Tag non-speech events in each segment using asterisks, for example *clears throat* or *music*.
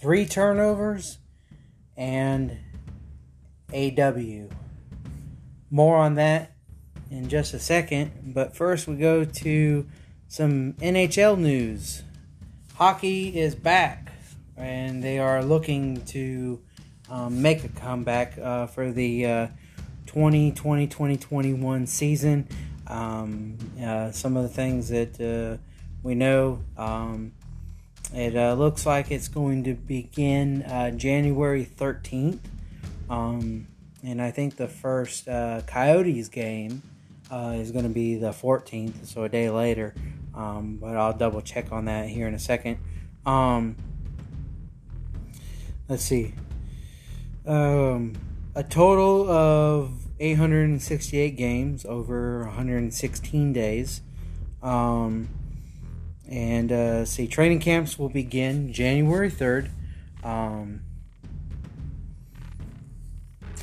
three turnovers and a W. More on that in just a second, but first we go to some NHL news. Hockey is back, and they are looking to um, make a comeback uh, for the uh, 2020 2021 season. Um, uh, some of the things that uh, we know. Um, it uh, looks like it's going to begin uh, January 13th. Um, and I think the first uh, Coyotes game uh, is going to be the 14th, so a day later. Um, but I'll double check on that here in a second. Um, let's see. Um, a total of 868 games over 116 days. Um, and uh, see, training camps will begin January 3rd. Um,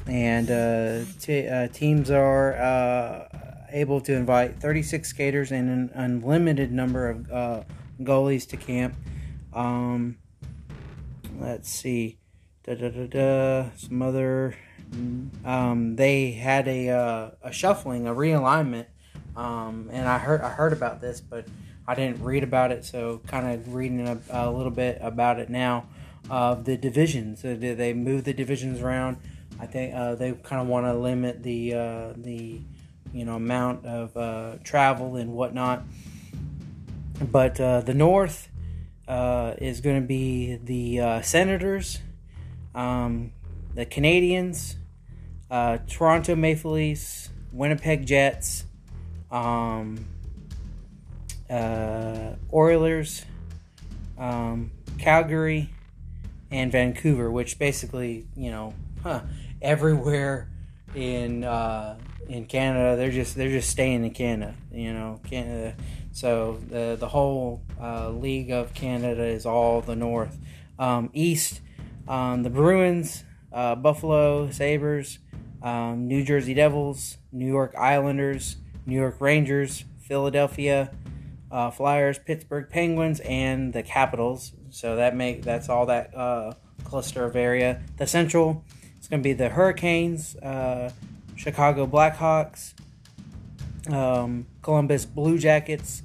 and uh, t- uh, teams are uh, able to invite 36 skaters and an unlimited number of uh, goalies to camp. Um, let's see. Da, da, da. Some other. Um, they had a, uh, a shuffling, a realignment. Um, and I heard I heard about this, but I didn't read about it, so kind of reading a, a little bit about it now. Of the divisions, so they move the divisions around. I think uh, they kind of want to limit the uh, the you know amount of uh, travel and whatnot. But uh, the North uh, is going to be the uh, Senators, um, the Canadiens, Toronto Maple Leafs, Winnipeg Jets. Um, uh, Oilers, um, Calgary, and Vancouver, which basically, you know, huh, everywhere in uh, in Canada, they're just they're just staying in Canada, you know, Canada. So the the whole uh, league of Canada is all the North, um, East, um, the Bruins, uh, Buffalo Sabres, um, New Jersey Devils, New York Islanders, New York Rangers, Philadelphia uh, Flyers, Pittsburgh Penguins, and the Capitals. So that make that's all that uh, cluster of area. The Central, it's going to be the Hurricanes, uh, Chicago Blackhawks, um, Columbus Blue Jackets,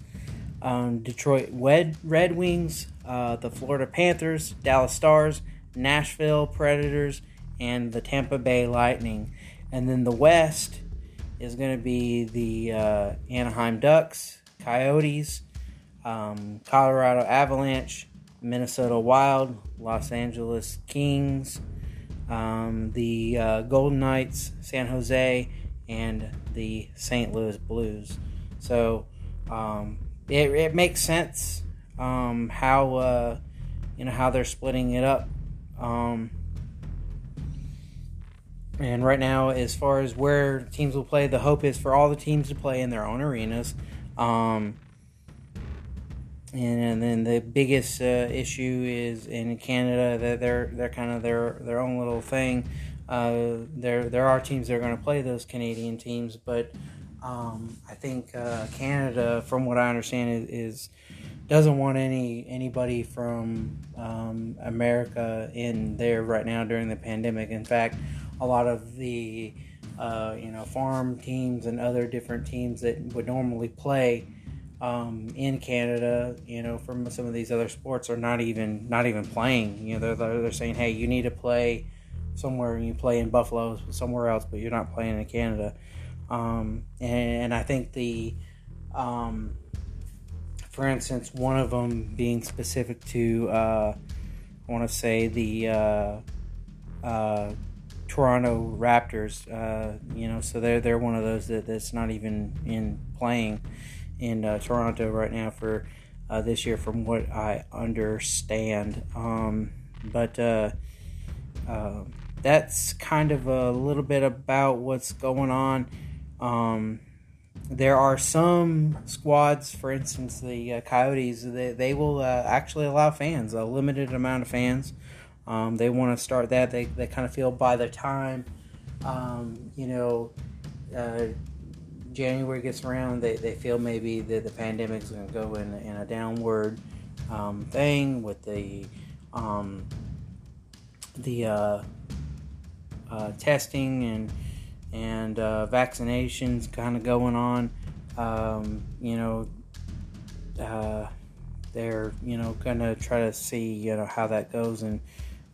um, Detroit Red Red Wings, uh, the Florida Panthers, Dallas Stars, Nashville Predators, and the Tampa Bay Lightning. And then the West is going to be the uh, Anaheim Ducks, Coyotes, um, Colorado Avalanche, Minnesota Wild, Los Angeles Kings, um, the uh, Golden Knights, San Jose, and the St. Louis Blues. So um, it, it makes sense um, how uh, you know how they're splitting it up. And right now, as far as where teams will play, the hope is for all the teams to play in their own arenas. Um, and, and, then the biggest uh, issue is in Canada that they're they're kind of their their own little thing. Uh, there there are teams that are going to play those Canadian teams, but um, I think uh, Canada, from what I understand, is, is, doesn't want any anybody from um, America in there right now during the pandemic. In fact, a lot of the uh, you know, farm teams and other different teams that would normally play um, in Canada, you know, from some of these other sports are not even not even playing. You know, they're they're saying, hey, you need to play somewhere. You play in Buffalo, somewhere else, but you're not playing in Canada. Um, and, I think the, um, for instance, one of them being specific to, uh, I want to say the. Uh, uh, Toronto Raptors. Uh, you know, so they're they're one of those that, that's not even in playing in uh, Toronto right now for uh, this year, from what I understand. Um, but uh, um, that's kind of a little bit about what's going on. Um, there are some squads, for instance, the uh, Coyotes, they, they will uh, actually allow fans, a limited amount of fans. Um, they want to start that. They, they kind of feel by the time, um, you know, uh, January gets around, they, they feel maybe that the pandemic is going to go in, in a downward um, thing with the, um, the uh, uh, testing and and uh, vaccinations kind of going on. Um, you know, uh, they're you know gonna try to see you know how that goes and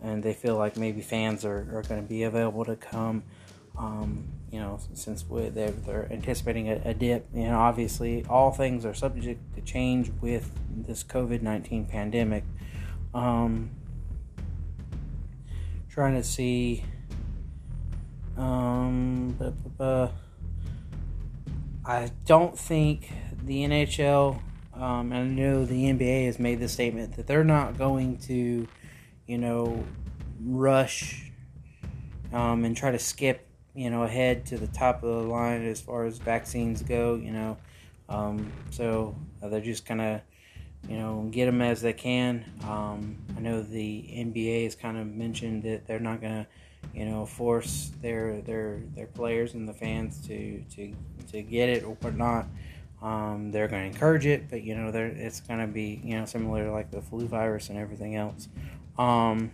and they feel like maybe fans are, are going to be available to come. Um, you know, since they're, they're anticipating a, a, dip, and obviously all things are subject to change with this COVID 19 pandemic. Um, trying to see. Um, I don't think the NHL, um, and I know the NBA has made the statement that they're not going to, you know, rush um, and try to skip you know, ahead to the top of the line as far as vaccines go, you know. Um, so uh, they're just kind of, you know, get them as they can. Um, I know the NBA has kind of mentioned that they're not going to, you know, force their their their players and the fans to to to get it or whatnot. Um, they're going to encourage it, but you know, it's going to be you know similar to like the flu virus and everything else. Um,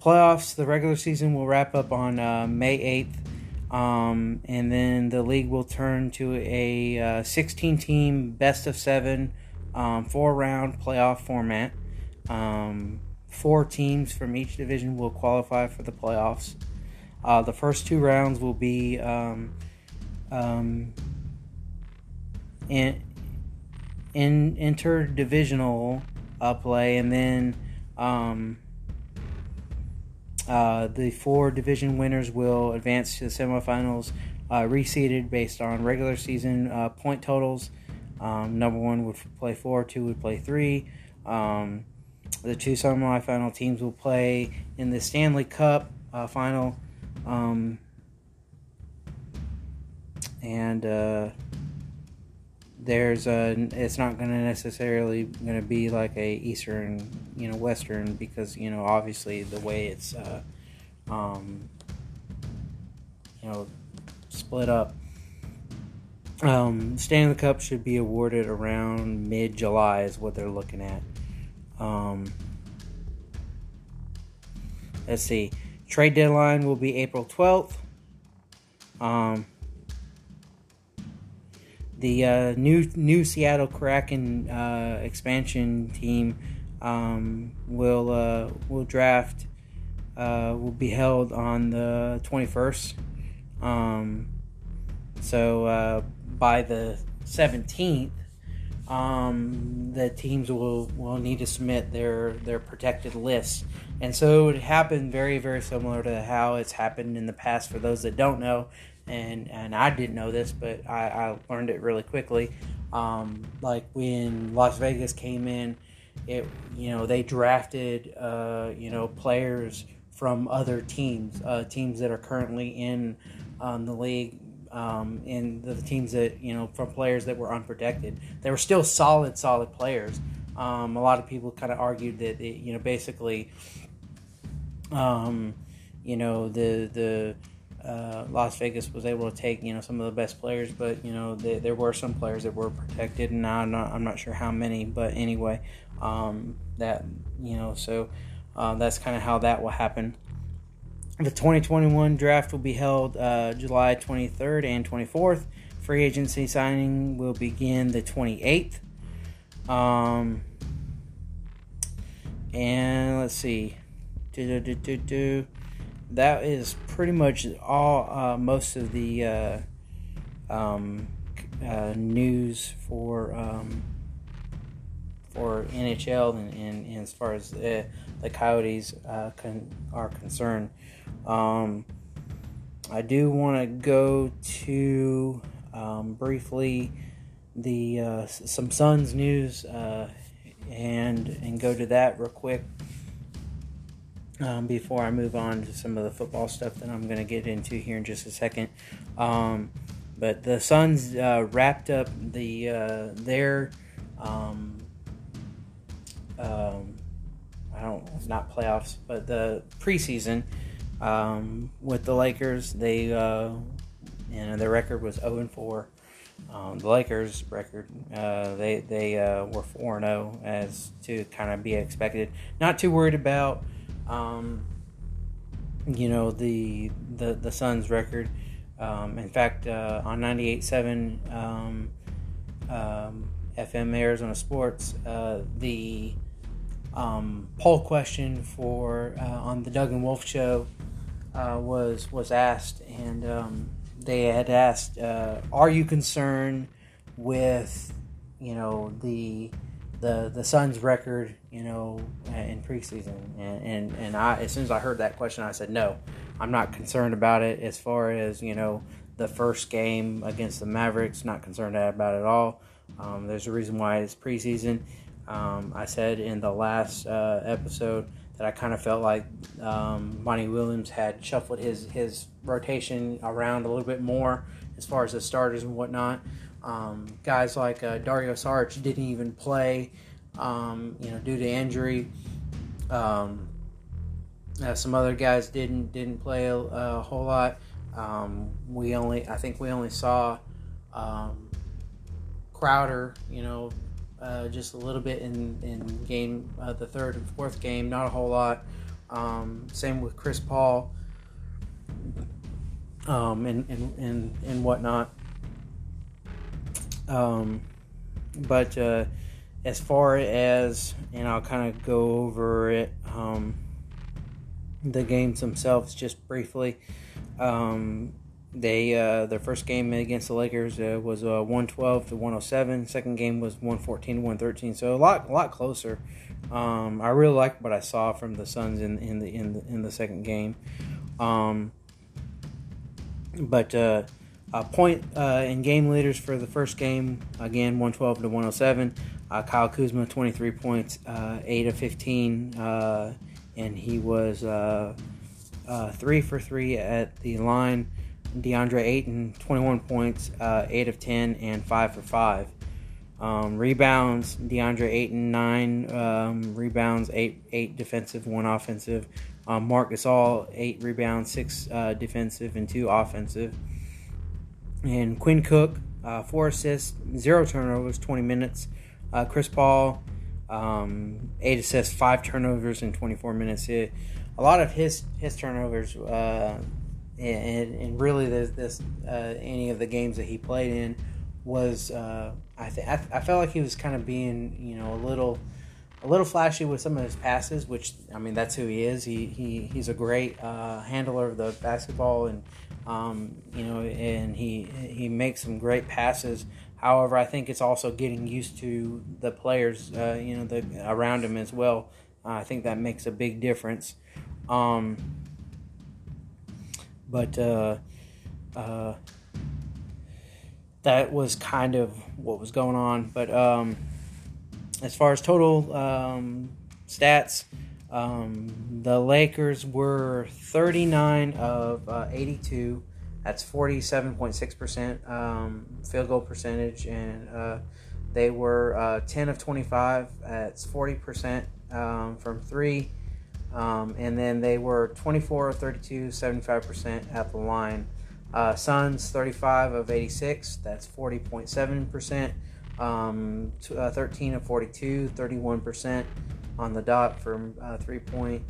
playoffs, the regular season will wrap up on uh, May 8th. Um, and then the league will turn to a uh, 16 team best of seven, um, four round playoff format. Um, four teams from each division will qualify for the playoffs. Uh, the first two rounds will be um, um, in, in interdivisional uh, play, and then um, uh, the four division winners will advance to the semifinals, uh, reseeded based on regular season uh, point totals. Um, number one would play four, two would play three. Um, the two semifinal teams will play in the Stanley Cup uh, final. Um, and uh, there's a it's not going to necessarily going to be like a eastern you know western because you know obviously the way it's uh, um, you know split up um, Stanley Cup should be awarded around mid July is what they're looking at. Um, let's see. Trade deadline will be April 12th um, the uh, new new Seattle Kraken uh, expansion team um, will uh, will draft uh, will be held on the 21st. Um, so uh, by the 17th, um, the teams will, will need to submit their, their protected list. And so it happened very, very similar to how it's happened in the past for those that don't know and and I didn't know this, but I, I learned it really quickly. Um, like when Las Vegas came in, it you know they drafted uh, you know players from other teams, uh, teams that are currently in um, the league. Um, and the teams that you know from players that were unprotected, they were still solid, solid players. Um, a lot of people kind of argued that it, you know basically, um, you know the the uh, Las Vegas was able to take you know some of the best players, but you know they, there were some players that were protected, and I'm not I'm not sure how many, but anyway, um, that you know so uh, that's kind of how that will happen. The 2021 draft will be held uh, July 23rd and 24th. Free agency signing will begin the 28th. Um, and let's see. Do, do, do, do, that is pretty much all uh, most of the uh, um, uh, news for um, for NHL and, and, and, as far as the, the Coyotes uh, con- are concerned. Um, I do want to go to um, briefly the uh, some Suns news uh, and and go to that real quick um, before I move on to some of the football stuff that I'm going to get into here in just a second. Um, but the Suns uh, wrapped up the uh, their um, um I don't not playoffs, but the preseason um, with the Lakers. They uh, their record was 0 and 4. Um, the Lakers record, uh, they they uh, were four and zero oh as to kind of be expected. Not too worried about um, you know the the the Suns record. Um, in fact, uh, on 98.7 um, um, FM Arizona Sports, uh, the um, poll question for uh, on the Doug and Wolf show uh, was was asked, and um, they had asked, uh, "Are you concerned with you know the the the Suns record, you know, in preseason?" And and, and I, as soon as I heard that question, I said, "No, I'm not concerned about it. As far as you know, the first game against the Mavericks, not concerned about it at all. Um, there's a reason why it's preseason." Um, I said in the last uh, episode that I kind of felt like um, Monty Williams had shuffled his his rotation around a little bit more as far as the starters and whatnot. Um, guys like uh, Dario Saric didn't even play, um, you know, due to injury. Um, uh, some other guys didn't didn't play a, a whole lot. Um, we only, I think, we only saw um, Crowder, you know, uh, just a little bit in in game uh, the third and fourth game, not a whole lot. Um, same with Chris Paul, and, and and and whatnot. Um, but uh, as far as and I'll kind of go over it, um, the games themselves just briefly. Um, they uh, their first game against the Lakers uh, was uh, 112 to 107. Second game was 114 to 113. So a lot a lot closer. Um, I really liked what I saw from the Suns in in the in the in the second game. Um, but uh, point uh, in game leaders for the first game again 112 to 107. Uh, Kyle Kuzma 23 points, eight of 15, and he was three for three at the line. DeAndre Ayton, 21 points, uh, 8 of 10, and 5 for 5. Um, rebounds, DeAndre Ayton, 9 um, rebounds, 8, 8 defensive, 1 offensive. Um, Gasol, 8 rebounds, 6 uh, defensive, and 2 offensive. And Quinn Cook, uh, 4 assists, 0 turnovers, 20 minutes. Uh, Chris Paul, um, 8 assists, 5 turnovers in 24 minutes. It, a lot of his, his turnovers uh, and, and really this, this uh, any of the games that he played in was uh, I, th- I, I felt like he was kind of being you know a little a little flashy with some of his passes, which I mean that's who he is. He, he he's a great uh, handler of the basketball, and um, you know, and he he makes some great passes. However, I think it's also getting used to the players, uh, you know, the around him as well. Uh, I think that makes a big difference. Um, but uh, uh, that was kind of what was going on. But um, as far as total um, stats, um, the Lakers were 39 of uh, 82. That's 47.6% um, field goal percentage. And uh, they were uh, 10 of 25. That's 40% um, from three. Um, and then they were 24 of 32, 75% at the line. Uh, Suns 35 of 86, that's 40.7%. Um, uh, 13 of 42, 31% on the dot from uh, three point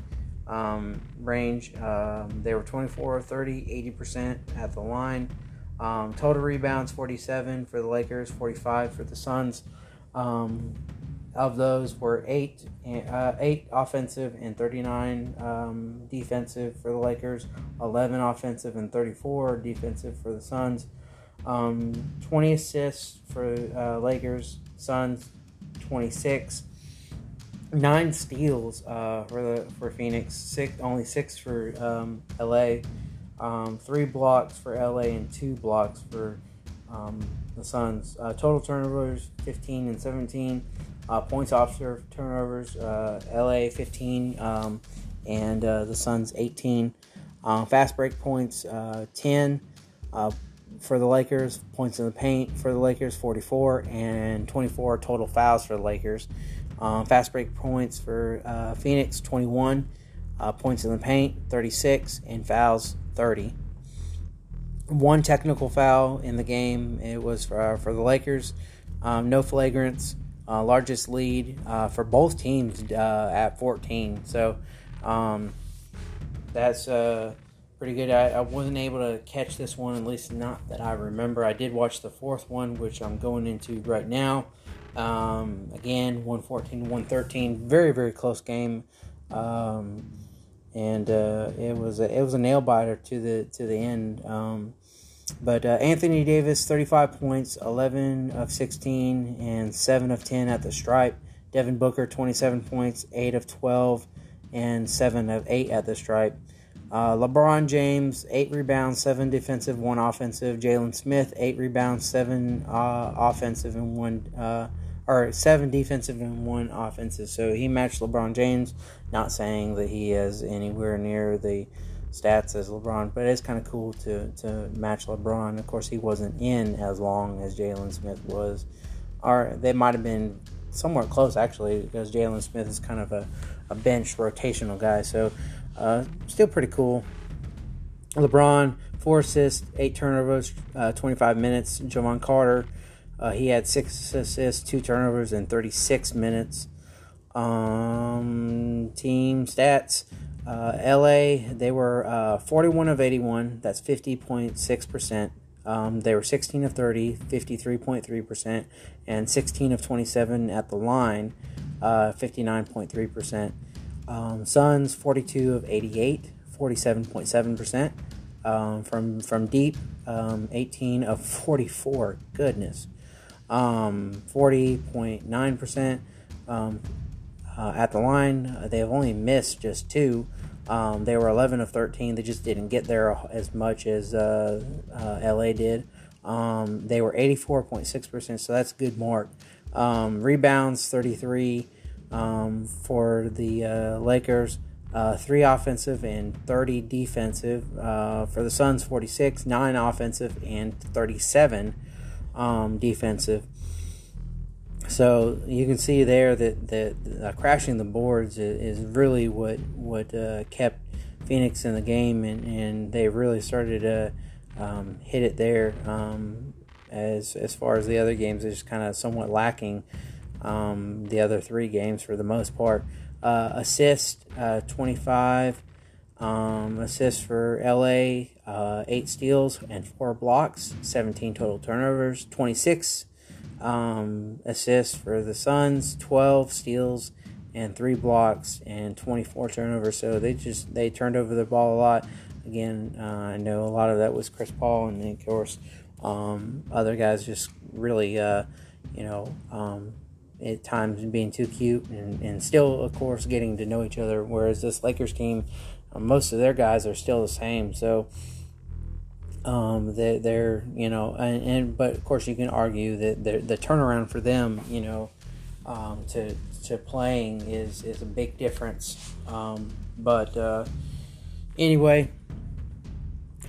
um, range. Um, they were 24 of 30, 80% at the line. Um, total rebounds 47 for the Lakers, 45 for the Suns. Um, of those were eight uh, eight offensive and 39 um, defensive for the Lakers, 11 offensive and 34 defensive for the Suns. Um, 20 assists for uh, Lakers, Suns 26. Nine steals uh, for the for Phoenix, six only six for um, LA, um, three blocks for LA and two blocks for um, the Suns. Uh, total turnovers 15 and 17. Uh, points after turnovers, uh, LA 15 um, and uh, the Suns 18. Uh, fast break points uh, 10 uh, for the Lakers. Points in the paint for the Lakers 44 and 24 total fouls for the Lakers. Um, fast break points for Phoenix 21. points in the paint 36 and fouls 30 one technical foul in the game. It was for, for the Lakers. Um, no flagrants uh, largest lead uh, for both teams uh, at 14. So Um, that's uh, pretty good. I, I wasn't able to catch this one, at least not that I remember. I did watch the fourth one, which I'm going into right now. Um, again, 114 113. Very, very close game. Um, and uh, it was a, it was a nail biter to the to the end. Um, but uh, Anthony Davis, 35 points, 11 of 16, and 7 of 10 at the stripe. Devin Booker, 27 points, 8 of 12, and 7 of 8 at the stripe. Uh, LeBron James, 8 rebounds, 7 defensive, 1 offensive. Jalen Smith, 8 rebounds, 7 uh, offensive, and 1 uh, or 7 defensive and 1 offensive. So he matched LeBron James, not saying that he is anywhere near the stats as LeBron, but it's kind of cool to, to match LeBron. Of course, he wasn't in as long as Jalen Smith was, or they might have been somewhat close actually, because Jalen Smith is kind of a, a bench rotational guy. So, uh, still pretty cool. LeBron, four assists, eight turnovers, uh, 25 minutes. Jevon Carter, uh, he had six assists, two turnovers, in 36 minutes. Um, team stats. Uh, LA, they were uh, 41 of 81. That's 50.6%. Um, they were 16 of 30, 53.3%, and 16 of 27 at the line, uh, 59.3%. Um, Suns, 42 of 88, 47.7%. Um, from from deep, um, 18 of 44. Goodness, um, 40.9%. Um, uh, at the line. Uh, they have only missed just two. Um, they were 11 of 13. They just didn't get there as much as uh, uh LA did. Um, they were 84.6%, so that's good mark. Um, rebounds 33 um, for the uh, Lakers. Uh, three offensive and 30 defensive. for the Suns, 46, nine offensive and 37 um, defensive. So you can see there that, that uh, crashing the boards is, really what what uh, kept Phoenix in the game, and, and they really started to um, hit it there. Um, as as far as the other games, it's kind of somewhat lacking. Um, the other three games, for the most part, uh, assist uh, twenty five. Um, assists for LA, uh, eight steals and four blocks, 17 total turnovers, 26 um, assists for the Suns, 12 steals and three blocks and 24 turnovers. So they just they turned over the ball a lot. Again, uh, I know a lot of that was Chris Paul, and then of course um, other guys just really, uh, you know, um, at times being too cute, and, and still of course getting to know each other. Whereas this Lakers team, uh, most of their guys are still the same. So um, they, they're you know and, and, but of course you can argue that the turnaround for them you know um, to to playing is is a big difference um, but uh, anyway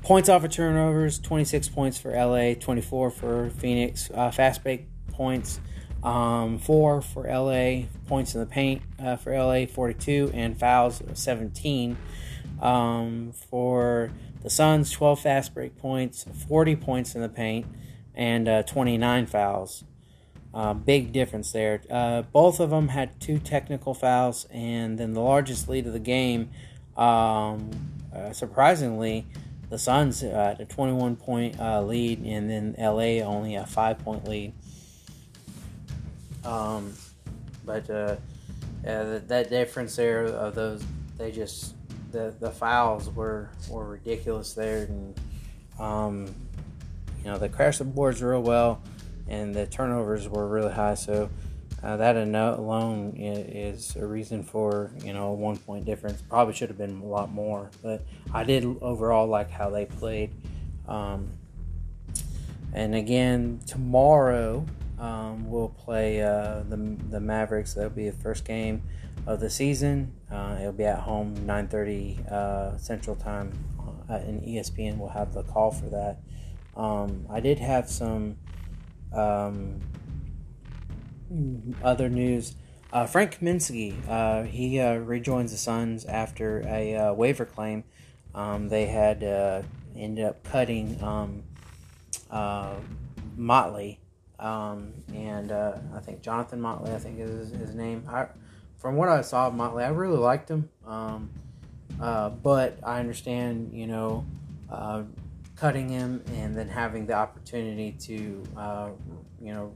points off of turnovers 26 points for LA 24 for Phoenix uh, fast break points um, four for LA points in the paint uh, for LA 42 and fouls 17 um, for the Suns, 12 fast break points, 40 points in the paint, and uh, 29 fouls. Uh, big difference there. Uh, both of them had two technical fouls, and then the largest lead of the game, um, uh, surprisingly, the Suns had a 21 point uh, lead, and then LA only a five point lead. Um, but uh, that difference there of those, they just the the fouls were were ridiculous there, and um, you know they crashed the boards real well, and the turnovers were really high. So uh, that alone is a reason for you know a one point difference. Probably should have been a lot more, but I did overall like how they played. Um, and again, tomorrow um, we'll play uh, the the Mavericks. That'll be the first game of the season. Uh, it'll be at home 9:30 uh, Central Time, uh, and ESPN will have the call for that. Um, I did have some um, other news. Uh, Frank Kaminsky, uh, he rejoins the Suns after a waiver claim. Um, they had ended up cutting um, Motley, um, and I think Jonathan Motley, I think is his name. I, from what I saw of Motley, I really liked him. Um, uh, but I understand, you know, uh, cutting him and then having the opportunity to, uh, you know,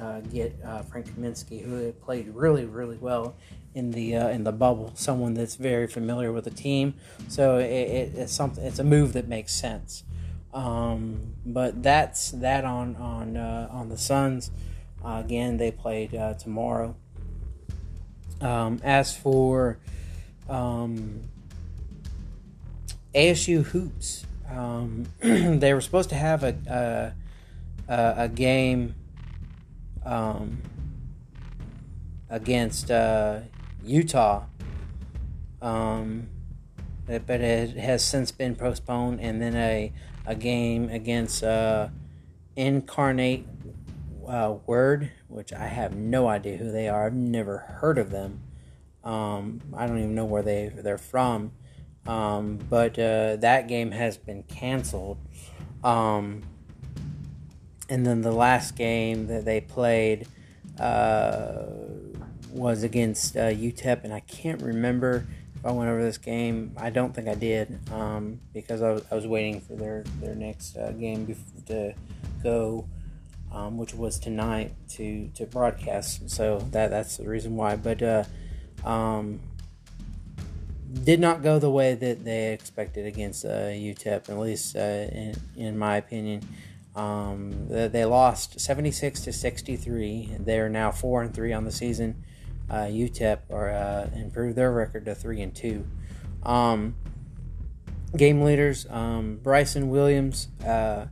uh, get uh, Frank Kaminsky, who played really, really well in the uh, in the bubble, someone that's very familiar with the team. So it, it, it's something. It's a move that makes sense. Um, but that's that on on on the Suns. again, they played tomorrow. Um, as for um, ASU hoops, um, *clears throat* they were supposed to have a a, a game um, against uh, Utah, um, but it has since been postponed, and then a a game against uh, Incarnate uh, Word, which I have no idea who they are. I've never heard of them. Um, I don't even know where they they're from. Um, but uh, that game has been canceled. Um, and then the last game that they played uh, was against uh, UTEP, and I can't remember I went over this game. I don't think I did um, because I was, I was, waiting for their their next uh, game to go um, which was tonight to to broadcast. So that that's the reason why. But uh, um, did not go the way that they expected against uh, UTEP, at least uh, in in my opinion. Um, they lost 76 to 63. They are now four and three on the season. Uh, UTEP or uh, improved their record to three and two. Um, game leaders: um, Bryson Williams, uh,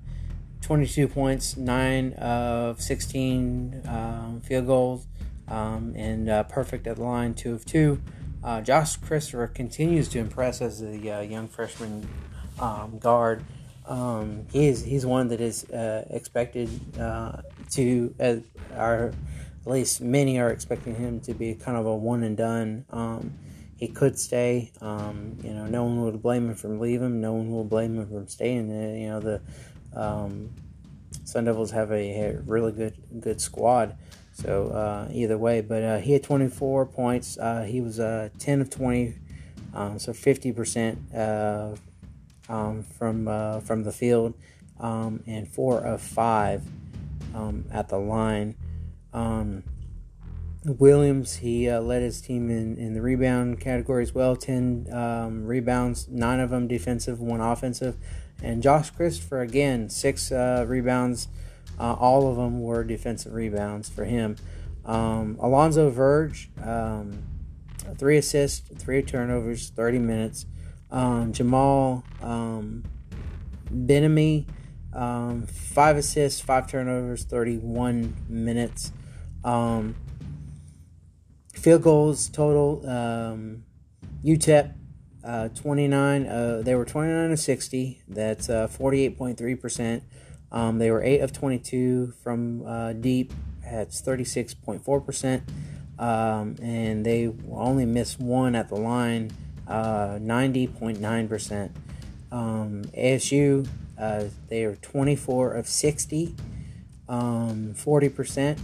22 points, 9 of 16 um, field goals, um, and uh, perfect at the line, 2 of 2. Uh, Josh Christopher continues to impress as the uh, young freshman um, guard. Um, he is, he's one that is expected to, as our, at least many are expecting him to be kind of a one and done. Um, he could stay. Um, you know, no one would blame him for leaving. No one will blame him for staying. You know, the um, Sun Devils have a, a, really good good squad. So uh, either way, but uh, he had 24 points. Uh, he was uh, 10 of 20, um, so 50 percent uh, um, from uh, from the field, um, and four of five um, at the line. Um, Williams, he led his team in, in the rebound category as well. 10 um, rebounds, nine of them defensive, one offensive. And Josh Christopher, again, six uh, rebounds. Uh, all of them were defensive rebounds for him. Um, Alonzo Verge, um, three assists, three turnovers, 30 minutes. Um, Jamal um, Bieniemy, um, five assists, five turnovers, 31 minutes. Um, field goals total, um, UTEP uh, 29, uh, they were 29 of 60. That's uh, 48.3%. Um, they were 8 of 22 from uh, deep. That's 36.4%. Um, and they only missed one at the line, 90.9%. Uh, um, ASU, uh, they are 24 of 60, um, 40%.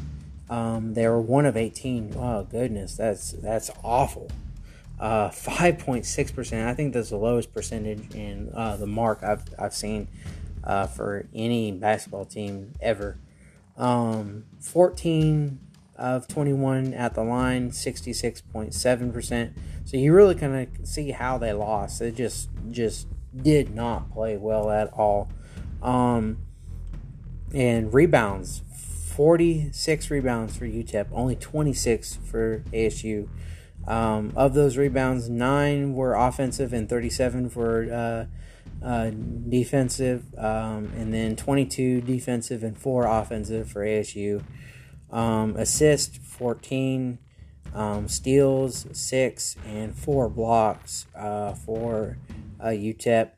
Um, they were 1 of 18. Oh, goodness, that's, that's awful. Uh, 5.6%. I think that's the lowest percentage in uh, the mark I've, I've seen uh, for any basketball team ever. Um, 14 of 21 at the line, 66.7%. So you really kind of see how they lost. They just just did not play well at all. Um, and rebounds, 46 rebounds for UTEP, only 26 for ASU. Um, of those rebounds, nine were offensive and 37 were uh, uh, defensive, um, and then 22 defensive and four offensive for ASU. Um, assist 14, um, steals six, and four blocks uh, for uh, UTEP.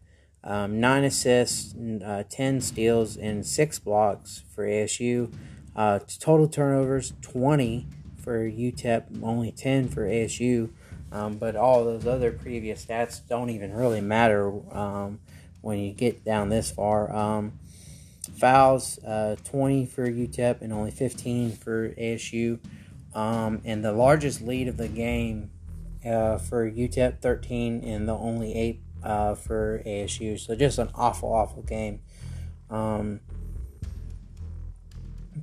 Um, nine assists, uh, 10 steals, and six blocks for ASU. Uh, total turnovers 20 for UTEP, only 10 for ASU. Um, but all those other previous stats don't even really matter um, when you get down this far. Um, fouls, uh, 20 for UTEP and only 15 for ASU. um, and the largest lead of the game uh, for UTEP 13 and the only eight uh, for ASU. So just an awful, awful game. Um,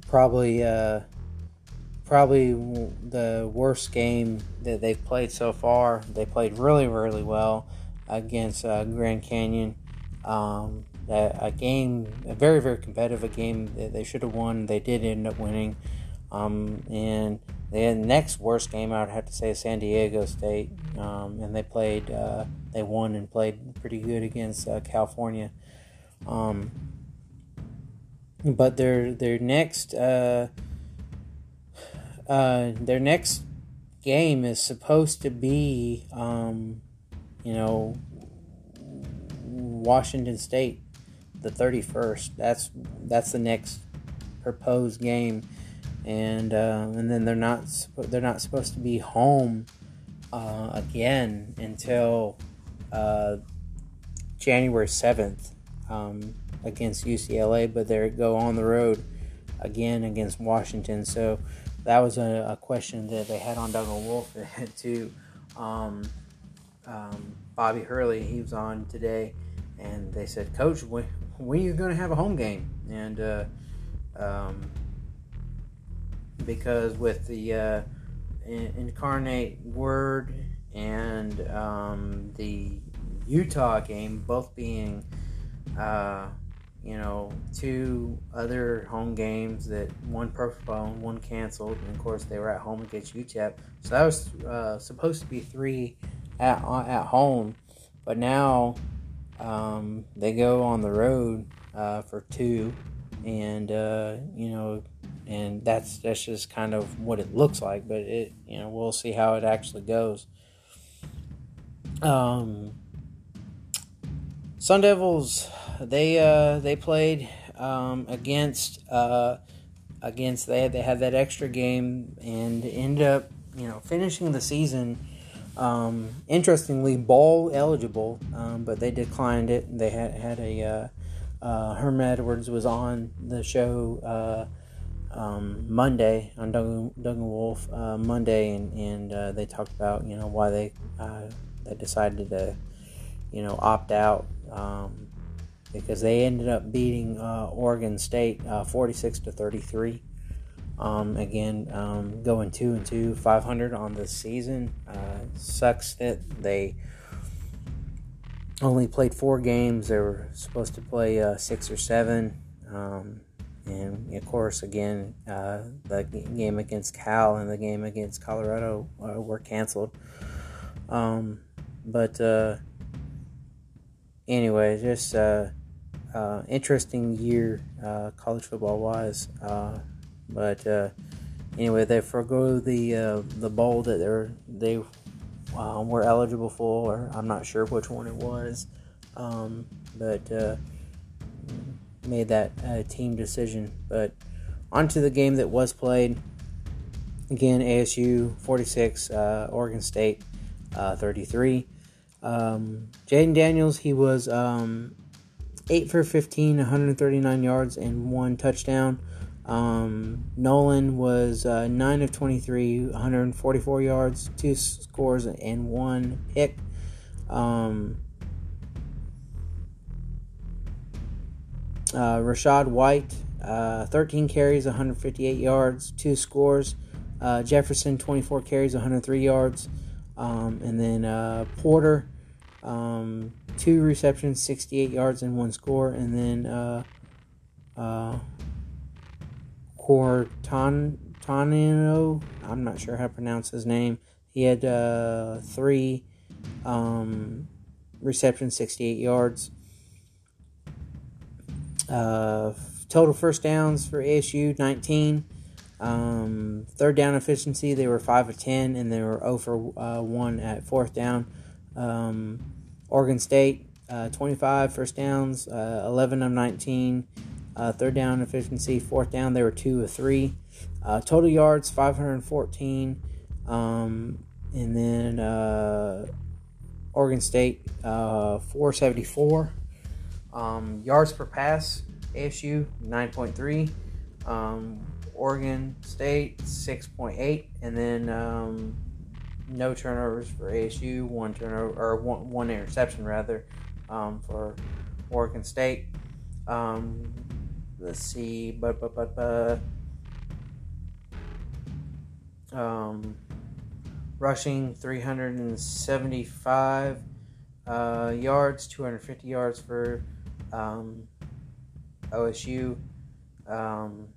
probably, uh, probably the worst game that they've played so far. They played really, really well against uh, Grand Canyon. Um, a, a, game, a very, very competitive a game that they should have won. They did end up winning. Um, and the next worst game I would have to say is San Diego State, um, and they played, uh, they won and played pretty good against uh, California. Um, but their their next uh, uh, their next game is supposed to be, um, you know, Washington State, the thirty first. That's that's the next proposed game and uh, and then they're not they're not supposed to be home uh, again until uh, January seventh um, against UCLA, but they go on the road again against Washington. So that was a, a question that they had on Doug and Wolf to um, um, Bobby Hurley. He was on today, and they said, "Coach, when, when are you going to have a home game?" And uh, um, because with the uh, incarnate word and um, the Utah game both being, uh, you know, two other home games that one postponed, one canceled, and of course they were at home against UTEP. So that was uh, supposed to be three at at home, but now um, they go on the road uh, for two, and uh, you know and that's that's just kind of what it looks like. But it, you know, we'll see how it actually goes. Um, Sun Devils, they uh, they played um, against uh, against they had, they had that extra game and end up you know finishing the season. Um, interestingly, ball eligible, um, but they declined it. They had had a uh, uh, Herm Edwards was on the show uh, um, Monday on Duggan, Doug and Wolf uh, Monday, and, and uh, they talked about you know why they uh, they decided to you know opt out um, because they ended up beating uh, Oregon State uh, 46 to 33. Um, again, um, going two and two, 500 on the season. Uh, sucks that they only played four games. They were supposed to play six or seven. Um, and of course, again, uh, the game against Cal and the game against Colorado uh, were canceled. Um, but uh, anyway, just uh, uh, interesting year uh, college football wise. but anyway, they forego the the bowl that they're they were eligible for. Or I'm not sure which one it was, um, but made that uh, team decision. But onto the game that was played. Again, ASU 46, uh, Oregon State uh, 33. Um, Jayden Daniels, he was um, 8 for 15, 139 yards, and one touchdown. Um, Nolan was uh, 9 of 23, 144 yards, two scores, and one pick. Um, Uh, Rachaad White, uh, 13 carries, 158 yards, two scores. Uh, Jefferson, 24 carries, 103 yards. Um, and then uh, Porter, um, two receptions, 68 yards, and one score. And then uh, uh, Cortanino, I'm not sure how to pronounce his name. He had uh, three um, receptions, 68 yards. Uh, total first downs for ASU 19. Um, third down efficiency they were five of ten, and they were 0 for uh, one at fourth down. Um, Oregon State uh, 25 first downs, uh, 11 of 19. Uh, third down efficiency, fourth down they were two of three. Uh, total yards 514, um, and then uh, Oregon State 474. Um, yards per pass, ASU 9.3. Um, Oregon State 6.8, and then um, no turnovers for ASU, one turnover or one, one interception rather um, for Oregon State. Um, let's see, but but but but. Um, rushing 375 uh, yards, 250 yards for um, OSU. Um,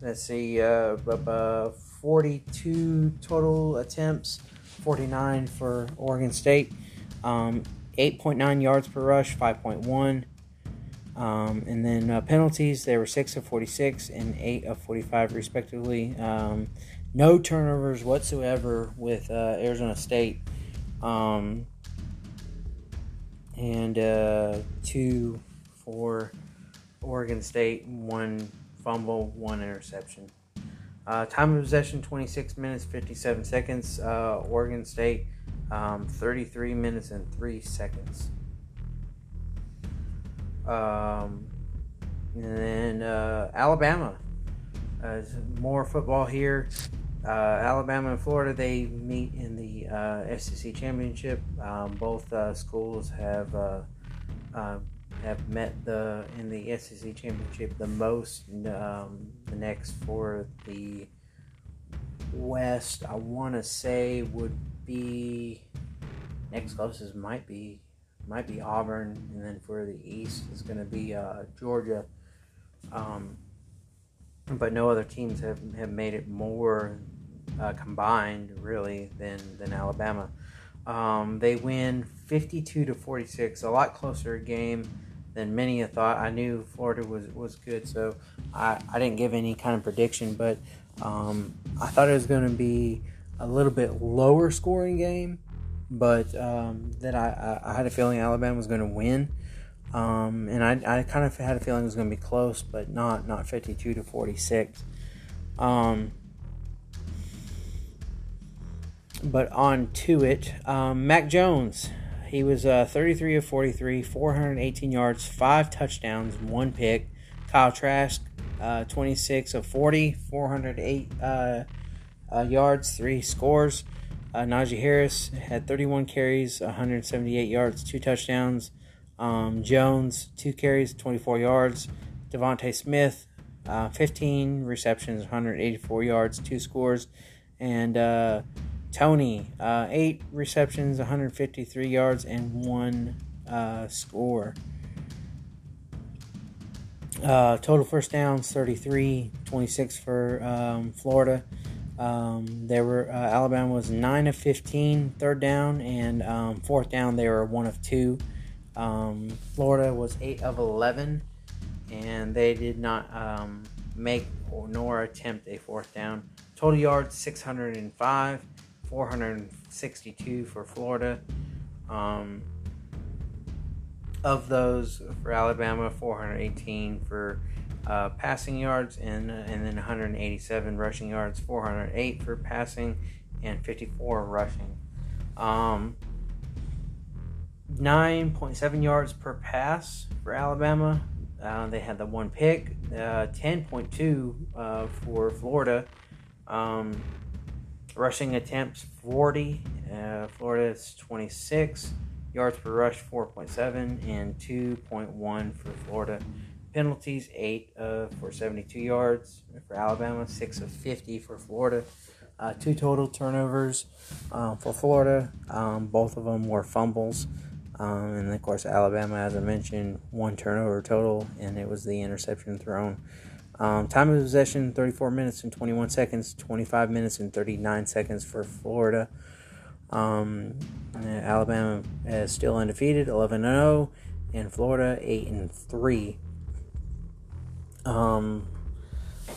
let's see, uh, 42 total attempts, 49 for Oregon State. Um, 8.9 yards per rush, 5.1. Um, and then uh, penalties, they were 6 of 46 and 8 of 45, respectively. Um, no turnovers whatsoever with uh, Arizona State. Um, and uh, two for Oregon State, one fumble, one interception. Uh, time of possession 26 minutes 57 seconds. Uh, Oregon State um, 33 minutes and 3 seconds. Um, and then uh, Alabama. More football here. Uh, Alabama and Florida they meet in the uh, SEC championship. Um, both uh, schools have have met the in the SEC championship the most. Um, the next for the West, I want to say would be next closest might be might be Auburn, and then for the East is going to be uh, Georgia. Um, but no other teams have, have made it more uh, combined really than than Alabama. Um, they win 52 to 46, a lot closer game than many had thought. I knew Florida was, was good, so I, I didn't give any kind of prediction, but um, I thought it was going to be a little bit lower scoring game, but um, that I, I had a feeling Alabama was going to win. Um, and I, I kind of had a feeling it was going to be close, but not not 52 to 46. Um, but on to it. Um, Mac Jones, he was uh, 33 of 43, 418 yards, five touchdowns, one pick. Kyle Trask, uh, 26 of 40, 408 uh, uh, yards, three scores. Uh, Najee Harris had 31 carries, 178 yards, two touchdowns. Um, Jones, two carries, 24 yards. DeVonta Smith, uh, 15 receptions, 184 yards, two scores. And Toney, uh, eight receptions, 153 yards, and one uh, score. Uh, total first downs 33, 26 for um, Florida. Um, were uh, Alabama was nine of 15 third down, and um, fourth down they were one of two. Um, Florida was eight of 11, and they did not um, make or nor attempt a fourth down. Total yards 605. 462 for Florida. Um, of those for Alabama, 418 for uh, passing yards and and then 187 rushing yards, 408 for passing, and 54 rushing. Um, 9.7 yards per pass for Alabama. Uh, they had the one pick. Uh, 10.2 uh, for Florida. Um, Rushing attempts 40. Uh, Florida is 26. Yards per rush 4.7 and 2.1 for Florida. Penalties 8 uh, for 72 yards for Alabama, 6 of 50 for Florida. Uh, two total turnovers um, for Florida. Um, both of them were fumbles. Um, and of course, Alabama, as I mentioned, one turnover total, and it was the interception thrown. Um, time of possession 34 minutes and 21 seconds, 25 minutes and 39 seconds for Florida. Um, Alabama is still undefeated, 11 0, and Florida 8 and 3. Um,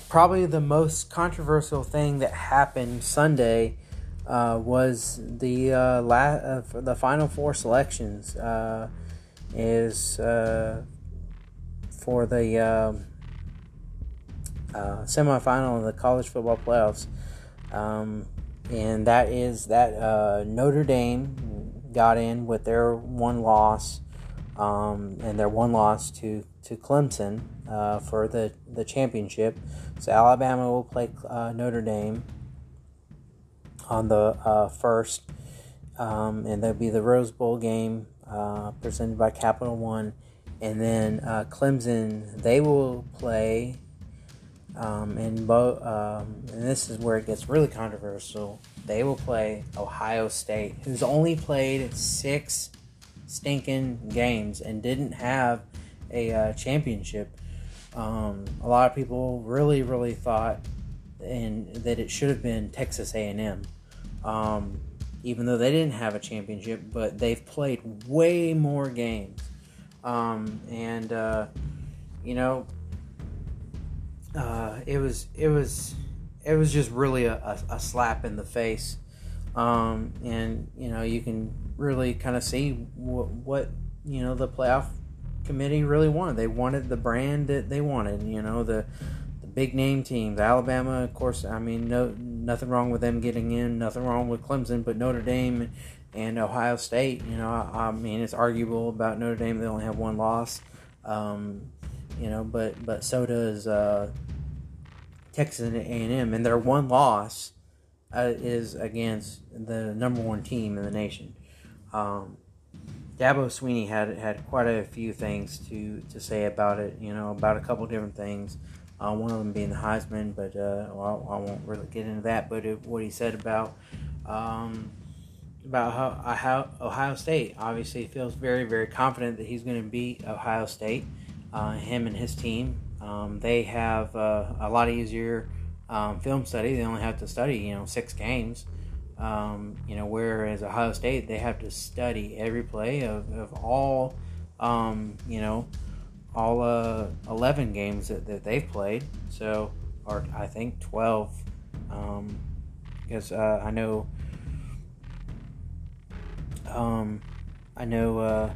probably the most controversial thing that happened Sunday uh, was the uh, la- uh, the final four selections uh, is uh, for the um, uh, semifinal of the college football playoffs. Um, and that is that uh, Notre Dame got in with their one loss, um, and their one loss to to Clemson uh, for the, the championship. So Alabama will play uh, Notre Dame on the uh, first, um, and there'll be the Rose Bowl game uh, presented by Capital One, and then Clemson they will play. Um, and, bo- um, and this is where it gets really controversial. They will play Ohio State, who's only played six stinking games and didn't have a uh, championship. Um, a lot of people really, really thought and that it should have been Texas A&M, um, even though they didn't have a championship. But they've played way more games, um, and uh, you know, uh, it was it was it was just really a, a, a slap in the face, um, and you know you can really kind of see what, what you know the playoff committee really wanted. They wanted the brand that they wanted. You know the the big name teams. Alabama, of course. I mean, no nothing wrong with them getting in. Nothing wrong with Clemson, but Notre Dame and Ohio State. You know, I, I mean, it's arguable about Notre Dame. They only have one loss. Um, you know, but but so does uh, Texas and M, and their one loss uh, is against the number one team in the nation. Um, Dabo Swinney had had quite a few things to, to say about it. You know, about a couple different things. Uh, one of them being the Heisman, but uh, well, I won't really get into that. But it, what he said about um, about how, how Ohio State obviously feels very very confident that he's going to beat Ohio State. Uh, him and his team, um, they have uh, a lot easier um, film study. They only have to study you know six games. Um, you know, whereas Ohio State, they have to study every play of, of all, um, you know, all uh, 11 games that, that they've played. So, or I think 12. Um, because uh, I know, um, I know,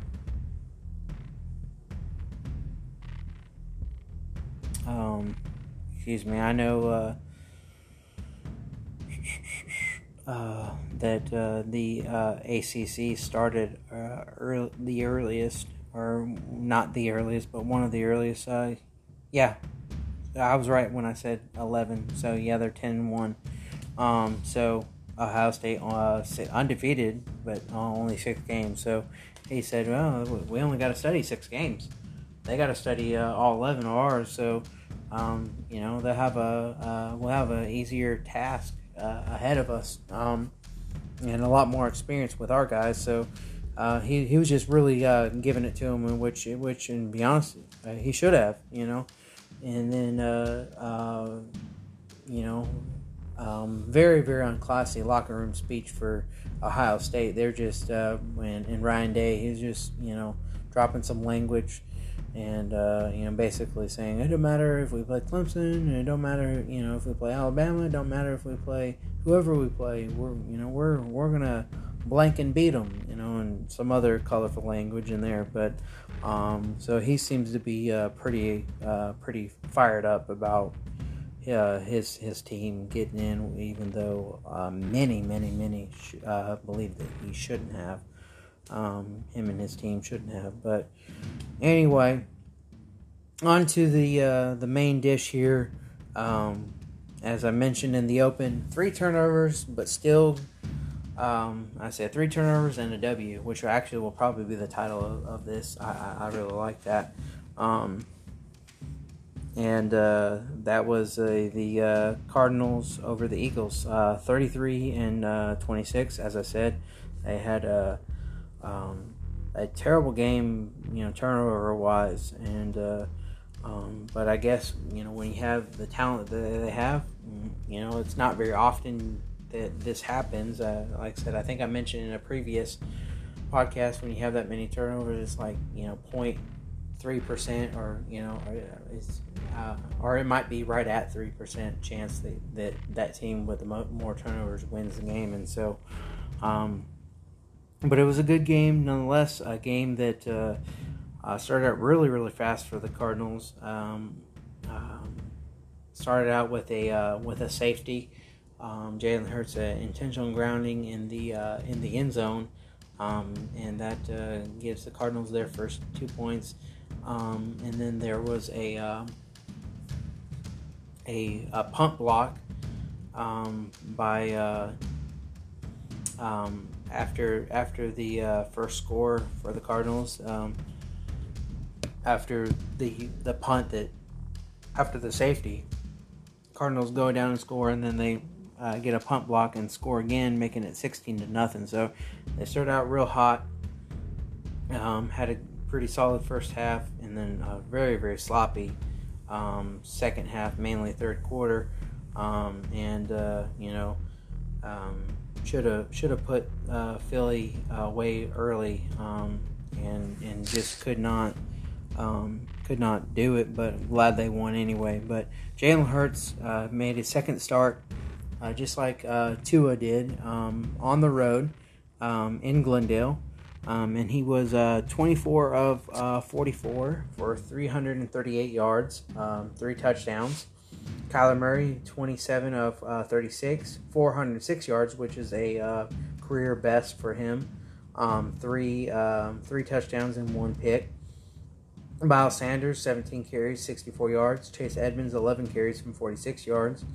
um, excuse me, I know, uh, uh, that uh, the uh, ACC started uh, early, the earliest, or not the earliest, but one of the earliest. Uh, yeah, I was right when I said 11. So, yeah, they're 10 and 1. Um, so, Ohio State undefeated, but only six games. So, he said, well, we only got to study six games. They got to study all 11 of ours. So, um, you know, they'll have a, we'll have an easier task uh, ahead of us um, and a lot more experience with our guys. So uh, he, he was just really uh, giving it to him, which which and be honest, uh, he should have, you know. And then uh, uh, you know, um, very very unclassy locker room speech for Ohio State. They're just and, and Ryan Day, he's just you know dropping some language and uh, you know basically saying it don't matter if we play Clemson, it don't matter you know if we play Alabama, it don't matter if we play whoever we play. We're you know we're we're gonna blank and beat them, you know, and some other colorful language in there. But um, so he seems to be uh, pretty uh, pretty fired up about uh, his his team getting in, even though uh, many many many sh- uh, believe that he shouldn't have. Um, him and his team shouldn't have, but anyway, on to the uh, the main dish here. Um, as I mentioned in the open, three turnovers, but still, um, I said three turnovers and a W, which actually will probably be the title of, of this. I, I, really like that. Um, and uh, that was uh, the uh, Cardinals over the Eagles, uh, 33 and uh, 26. As I said, they had a um, a terrible game, you know, turnover wise, and uh, um, but I guess you know when you have the talent that they have, you know, it's not very often that this happens. Uh, like I said, I think I mentioned in a previous podcast when you have that many turnovers, it's like you know point three percent, or you know, it's uh, or it might be right at three percent chance that, that that team with the mo- more turnovers wins the game, and so. Um, but it was a good game nonetheless. A game that uh, uh, started out really, really fast for the Cardinals. Um, um, started out with a uh, with a safety. Um, Jalen Hurts an intentional grounding in the uh, in the end zone, um, and that uh, gives the Cardinals their first two points. Um, and then there was a uh, a, a punt block um, by uh, um, after after the uh, first score for the Cardinals. Um, after the the punt that after the safety, Cardinals go down and score, and then they uh, get a punt block and score again, making it 16 to nothing. So they started out real hot, um, had a pretty solid first half, and then a very very sloppy um, second half, mainly third quarter, um, and uh, you know should have should have put uh, Philly uh, away early, um, and and just could not um, could not do it. But glad they won anyway. But Jalen Hurts uh, made his second start, uh, just like uh, Tua did, um, on the road um, in Glendale. Um, and he was uh, 24 of uh, 44 for 338 yards, um, three touchdowns. Kyler Murray, 27 of uh, 36, 406 yards, which is a uh, career best for him. Um, three um, three touchdowns and one pick. Miles Sanders, 17 carries, 64 yards. Chase Edmonds, 11 carries from 46 yards.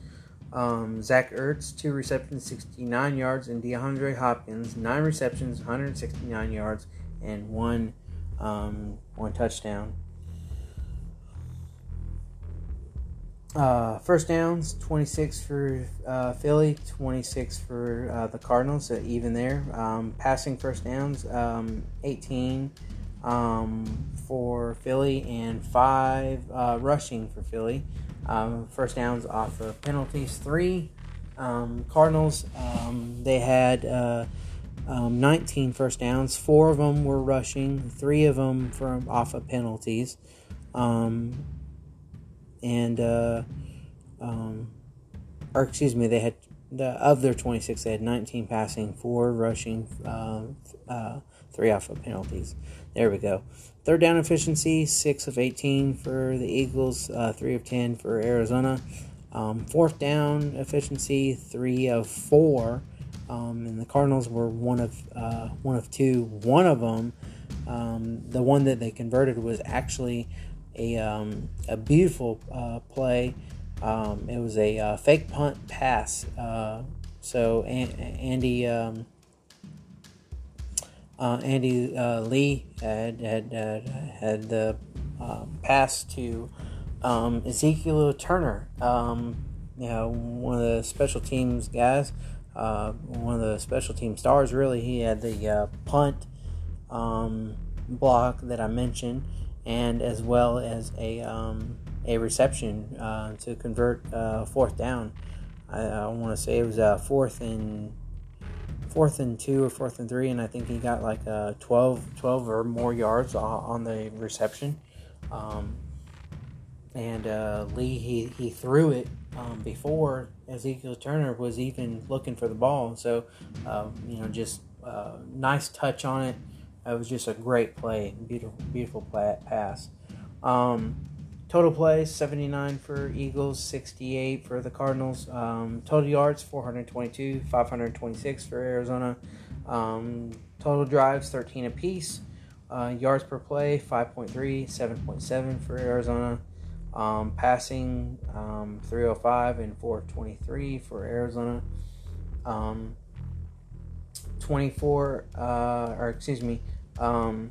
Um, Zach Ertz, two receptions, 69 yards, and DeAndre Hopkins, nine receptions, 169 yards, and one um, one touchdown. Uh, first downs, 26 for uh, Philly, 26 for uh, the Cardinals, so even there. Um, passing first downs, um, 18 um, for Philly, and 5 uh, rushing for Philly. Um, first downs off of penalties, 3. Um, Cardinals, um, they had uh, 19 first downs, 4 of them were rushing, 3 of them from off of penalties. Um, and uh, um, or excuse me, they had the of their 26, they had 19 passing, four rushing, uh, uh, three off of penalties. There we go. Third down efficiency, six of 18 for the Eagles, uh, three of 10 for Arizona. Um, fourth down efficiency, three of four. Um, and the Cardinals were one of uh, one of two. One of them, um, the one that they converted was actually a, um, a beautiful uh, play. Um, it was a uh, fake punt pass. Uh, so Andy um, uh, Andy uh, Lee had had had the um, pass to um, Ezekiel Turner. Um, you know, one of the special teams guys. Uh, one of the special team stars, really. He had the punt block that I mentioned and as well as a um, a reception uh, to convert uh, fourth down. I, I want to say it was a fourth and fourth and two or fourth and three, and I think he got like uh, 12, 12 or more yards on the reception. Um, and uh, Lee he, he threw it um, before Ezekiel Turner was even looking for the ball. So uh, you know, just uh, nice touch on it. It was just a great play, beautiful, beautiful play, pass. Um, total plays 79 for Eagles, 68 for the Cardinals. Um, total yards 422, 526 for Arizona. Um, total drives 13 apiece. Uh, yards per play 5.3, 7.7 for Arizona. Um, passing um, 305 and 423 for Arizona. Um, 24, uh, or excuse me, um,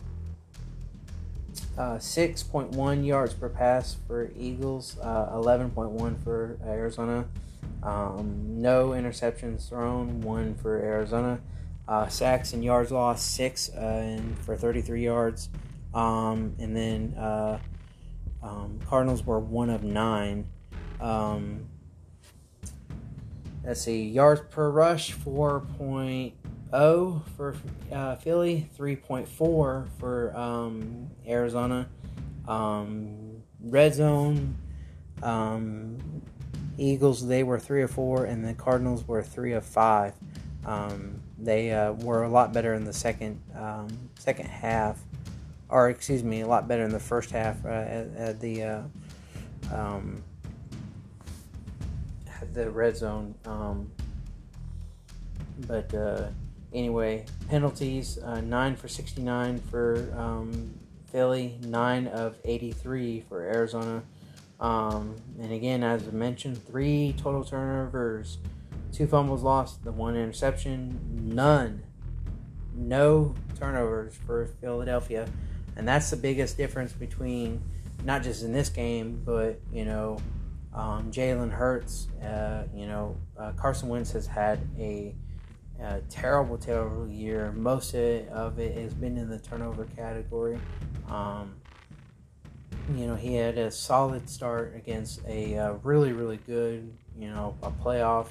uh, 6.1 yards per pass for Eagles, uh, 11.1 for Arizona. Um, no interceptions thrown, one for Arizona. Uh, sacks and yards lost, six uh, and for 33 yards. Um, and then uh, um, Cardinals were one of nine. Um, let's see, yards per rush, 4.0 0 for uh, Philly, 3.4 for um, Arizona. Um, red zone, um, Eagles, they were 3 of 4, and the Cardinals were 3 of 5. Um, they uh, were a lot better in the second um, second half, or excuse me, a lot better in the first half uh, at, at, the uh, um, the red zone. but uh, anyway, penalties uh, nine for 69 for um, Philly, 9 of 83 for Arizona. Um, and again, as I mentioned, three total turnovers, two fumbles lost, the one interception, none, no turnovers for Philadelphia. And that's the biggest difference between not just in this game, but, you know, um, Jalen Hurts, uh, you know, uh, Carson Wentz has had a, terrible, terrible year. Most of it, has been in the turnover category. Um, you know, he had a solid start against a uh, really, really good, you know, a playoff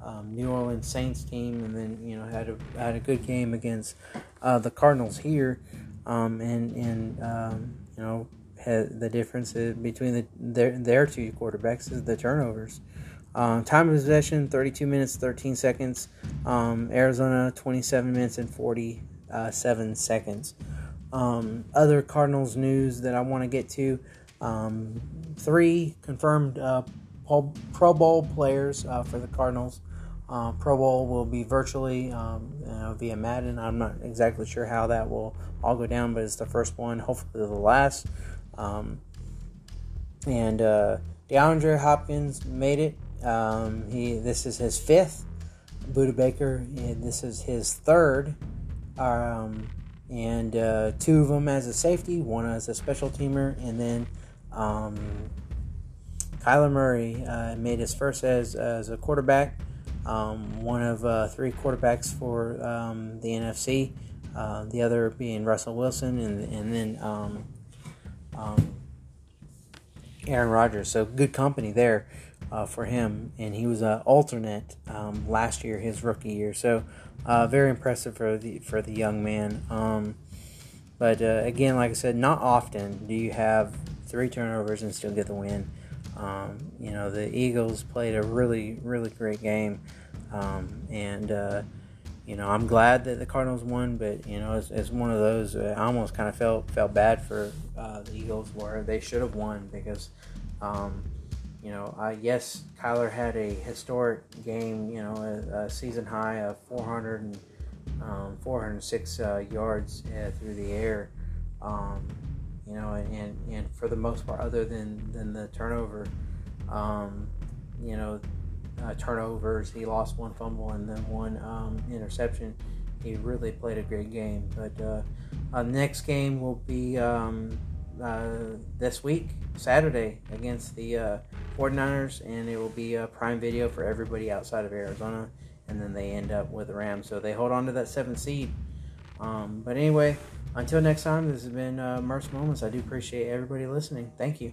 um, New Orleans Saints team, and then you know had a had a good game against uh, the Cardinals here, um, and and um, you know had the difference between the their their two quarterbacks is the turnovers. Um, time of possession 32 minutes 13 seconds. Um, Arizona 27 minutes and 47 seconds. Um, other Cardinals news that I want to get to um, three confirmed uh, Pro Bowl players uh, for the Cardinals. Uh, Pro Bowl will be virtually um, via Madden. I'm not exactly sure how that will all go down, but it's the first one, hopefully the last. Um, and uh, DeAndre Hopkins made it. Um, he this is his fifth. Budda Baker, and this is his third. Um, and uh, two of them as a safety, one as a special teamer, and then um, Kyler Murray uh, made his first as, as a quarterback, um, one of uh, three quarterbacks for um, the NFC, uh, the other being Russell Wilson, and, and then um, um, Aaron Rodgers. So good company there. Uh, for him, and he was an alternate um, last year, his rookie year. So uh, very impressive for the for the young man. Um, but uh, again, like I said, not often do you have three turnovers and still get the win. Um, you know, the Eagles played a really, really great game. Um, and, uh, you know, I'm glad that the Cardinals won, but, you know, it's, it's one of those, I almost kind of felt, felt bad for uh, the Eagles where they should have won because, um, you know, uh, yes, Kyler had a historic game, you know, a, a season high of 400 and, um, 406 uh, yards uh, through the air. Um, you know, and, and for the most part, other than, than the turnover, um, you know, uh, turnovers, he lost one fumble and then one um, interception. He really played a great game. But uh, uh, next game will be um, uh, this week, Saturday, against the uh, 49ers, and it will be a prime video for everybody outside of Arizona. And then they end up with the Rams. So they hold on to that seventh seed. Um, but anyway, until next time, this has been uh, Moments. I do appreciate everybody listening. Thank you.